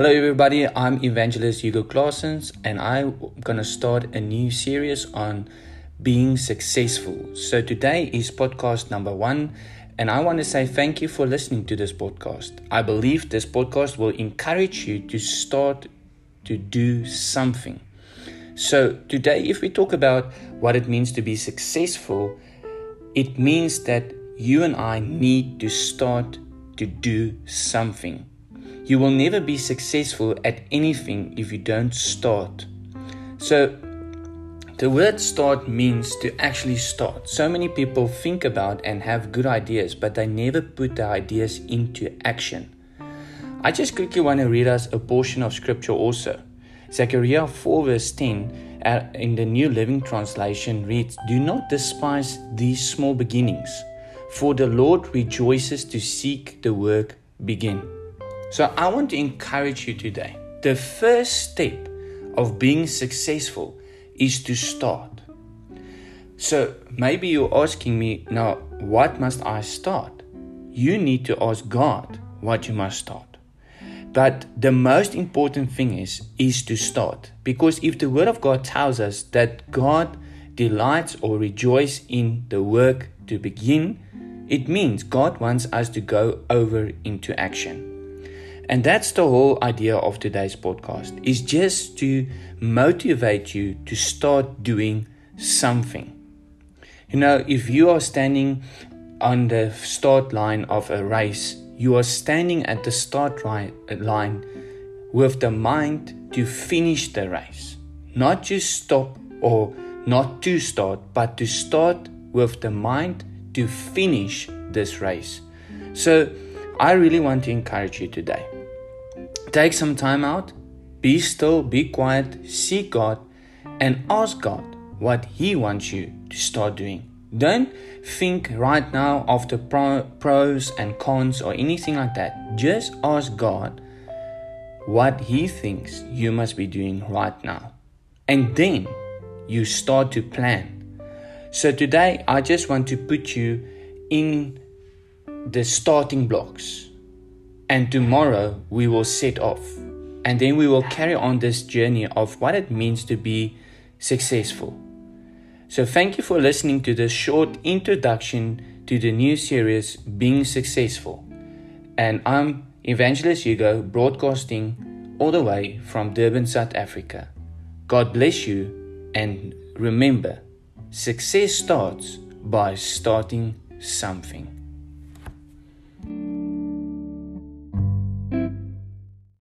Hello, everybody. I'm Evangelist Hugo Claessens, and I'm gonna start a new series on being successful. So, today is podcast number one, and I want to say thank you for listening to this podcast. I believe this podcast will encourage you to start to do something. So, today, if we talk about what it means to be successful, it means that you and I need to start to do something. You will never be successful at anything if you don't start. So, the word start means to actually start. So many people think about and have good ideas, but they never put the ideas into action. I just quickly want to read us a portion of scripture also. Zechariah 4, verse 10 uh, in the New Living Translation reads Do not despise these small beginnings, for the Lord rejoices to seek the work begin. So I want to encourage you today. The first step of being successful is to start. So maybe you're asking me now, what must I start? You need to ask God what you must start. But the most important thing is is to start because if the word of God tells us that God delights or rejoices in the work to begin, it means God wants us to go over into action. And that's the whole idea of today's podcast is just to motivate you to start doing something. You know, if you are standing on the start line of a race, you are standing at the start line with the mind to finish the race. Not just stop or not to start, but to start with the mind to finish this race. So, I really want to encourage you today Take some time out, be still, be quiet, seek God, and ask God what He wants you to start doing. Don't think right now of the pro- pros and cons or anything like that. Just ask God what He thinks you must be doing right now. And then you start to plan. So today, I just want to put you in the starting blocks and tomorrow we will set off. And then we will carry on this journey of what it means to be successful. So, thank you for listening to this short introduction to the new series, Being Successful. And I'm Evangelist Hugo, broadcasting all the way from Durban, South Africa. God bless you, and remember, success starts by starting something.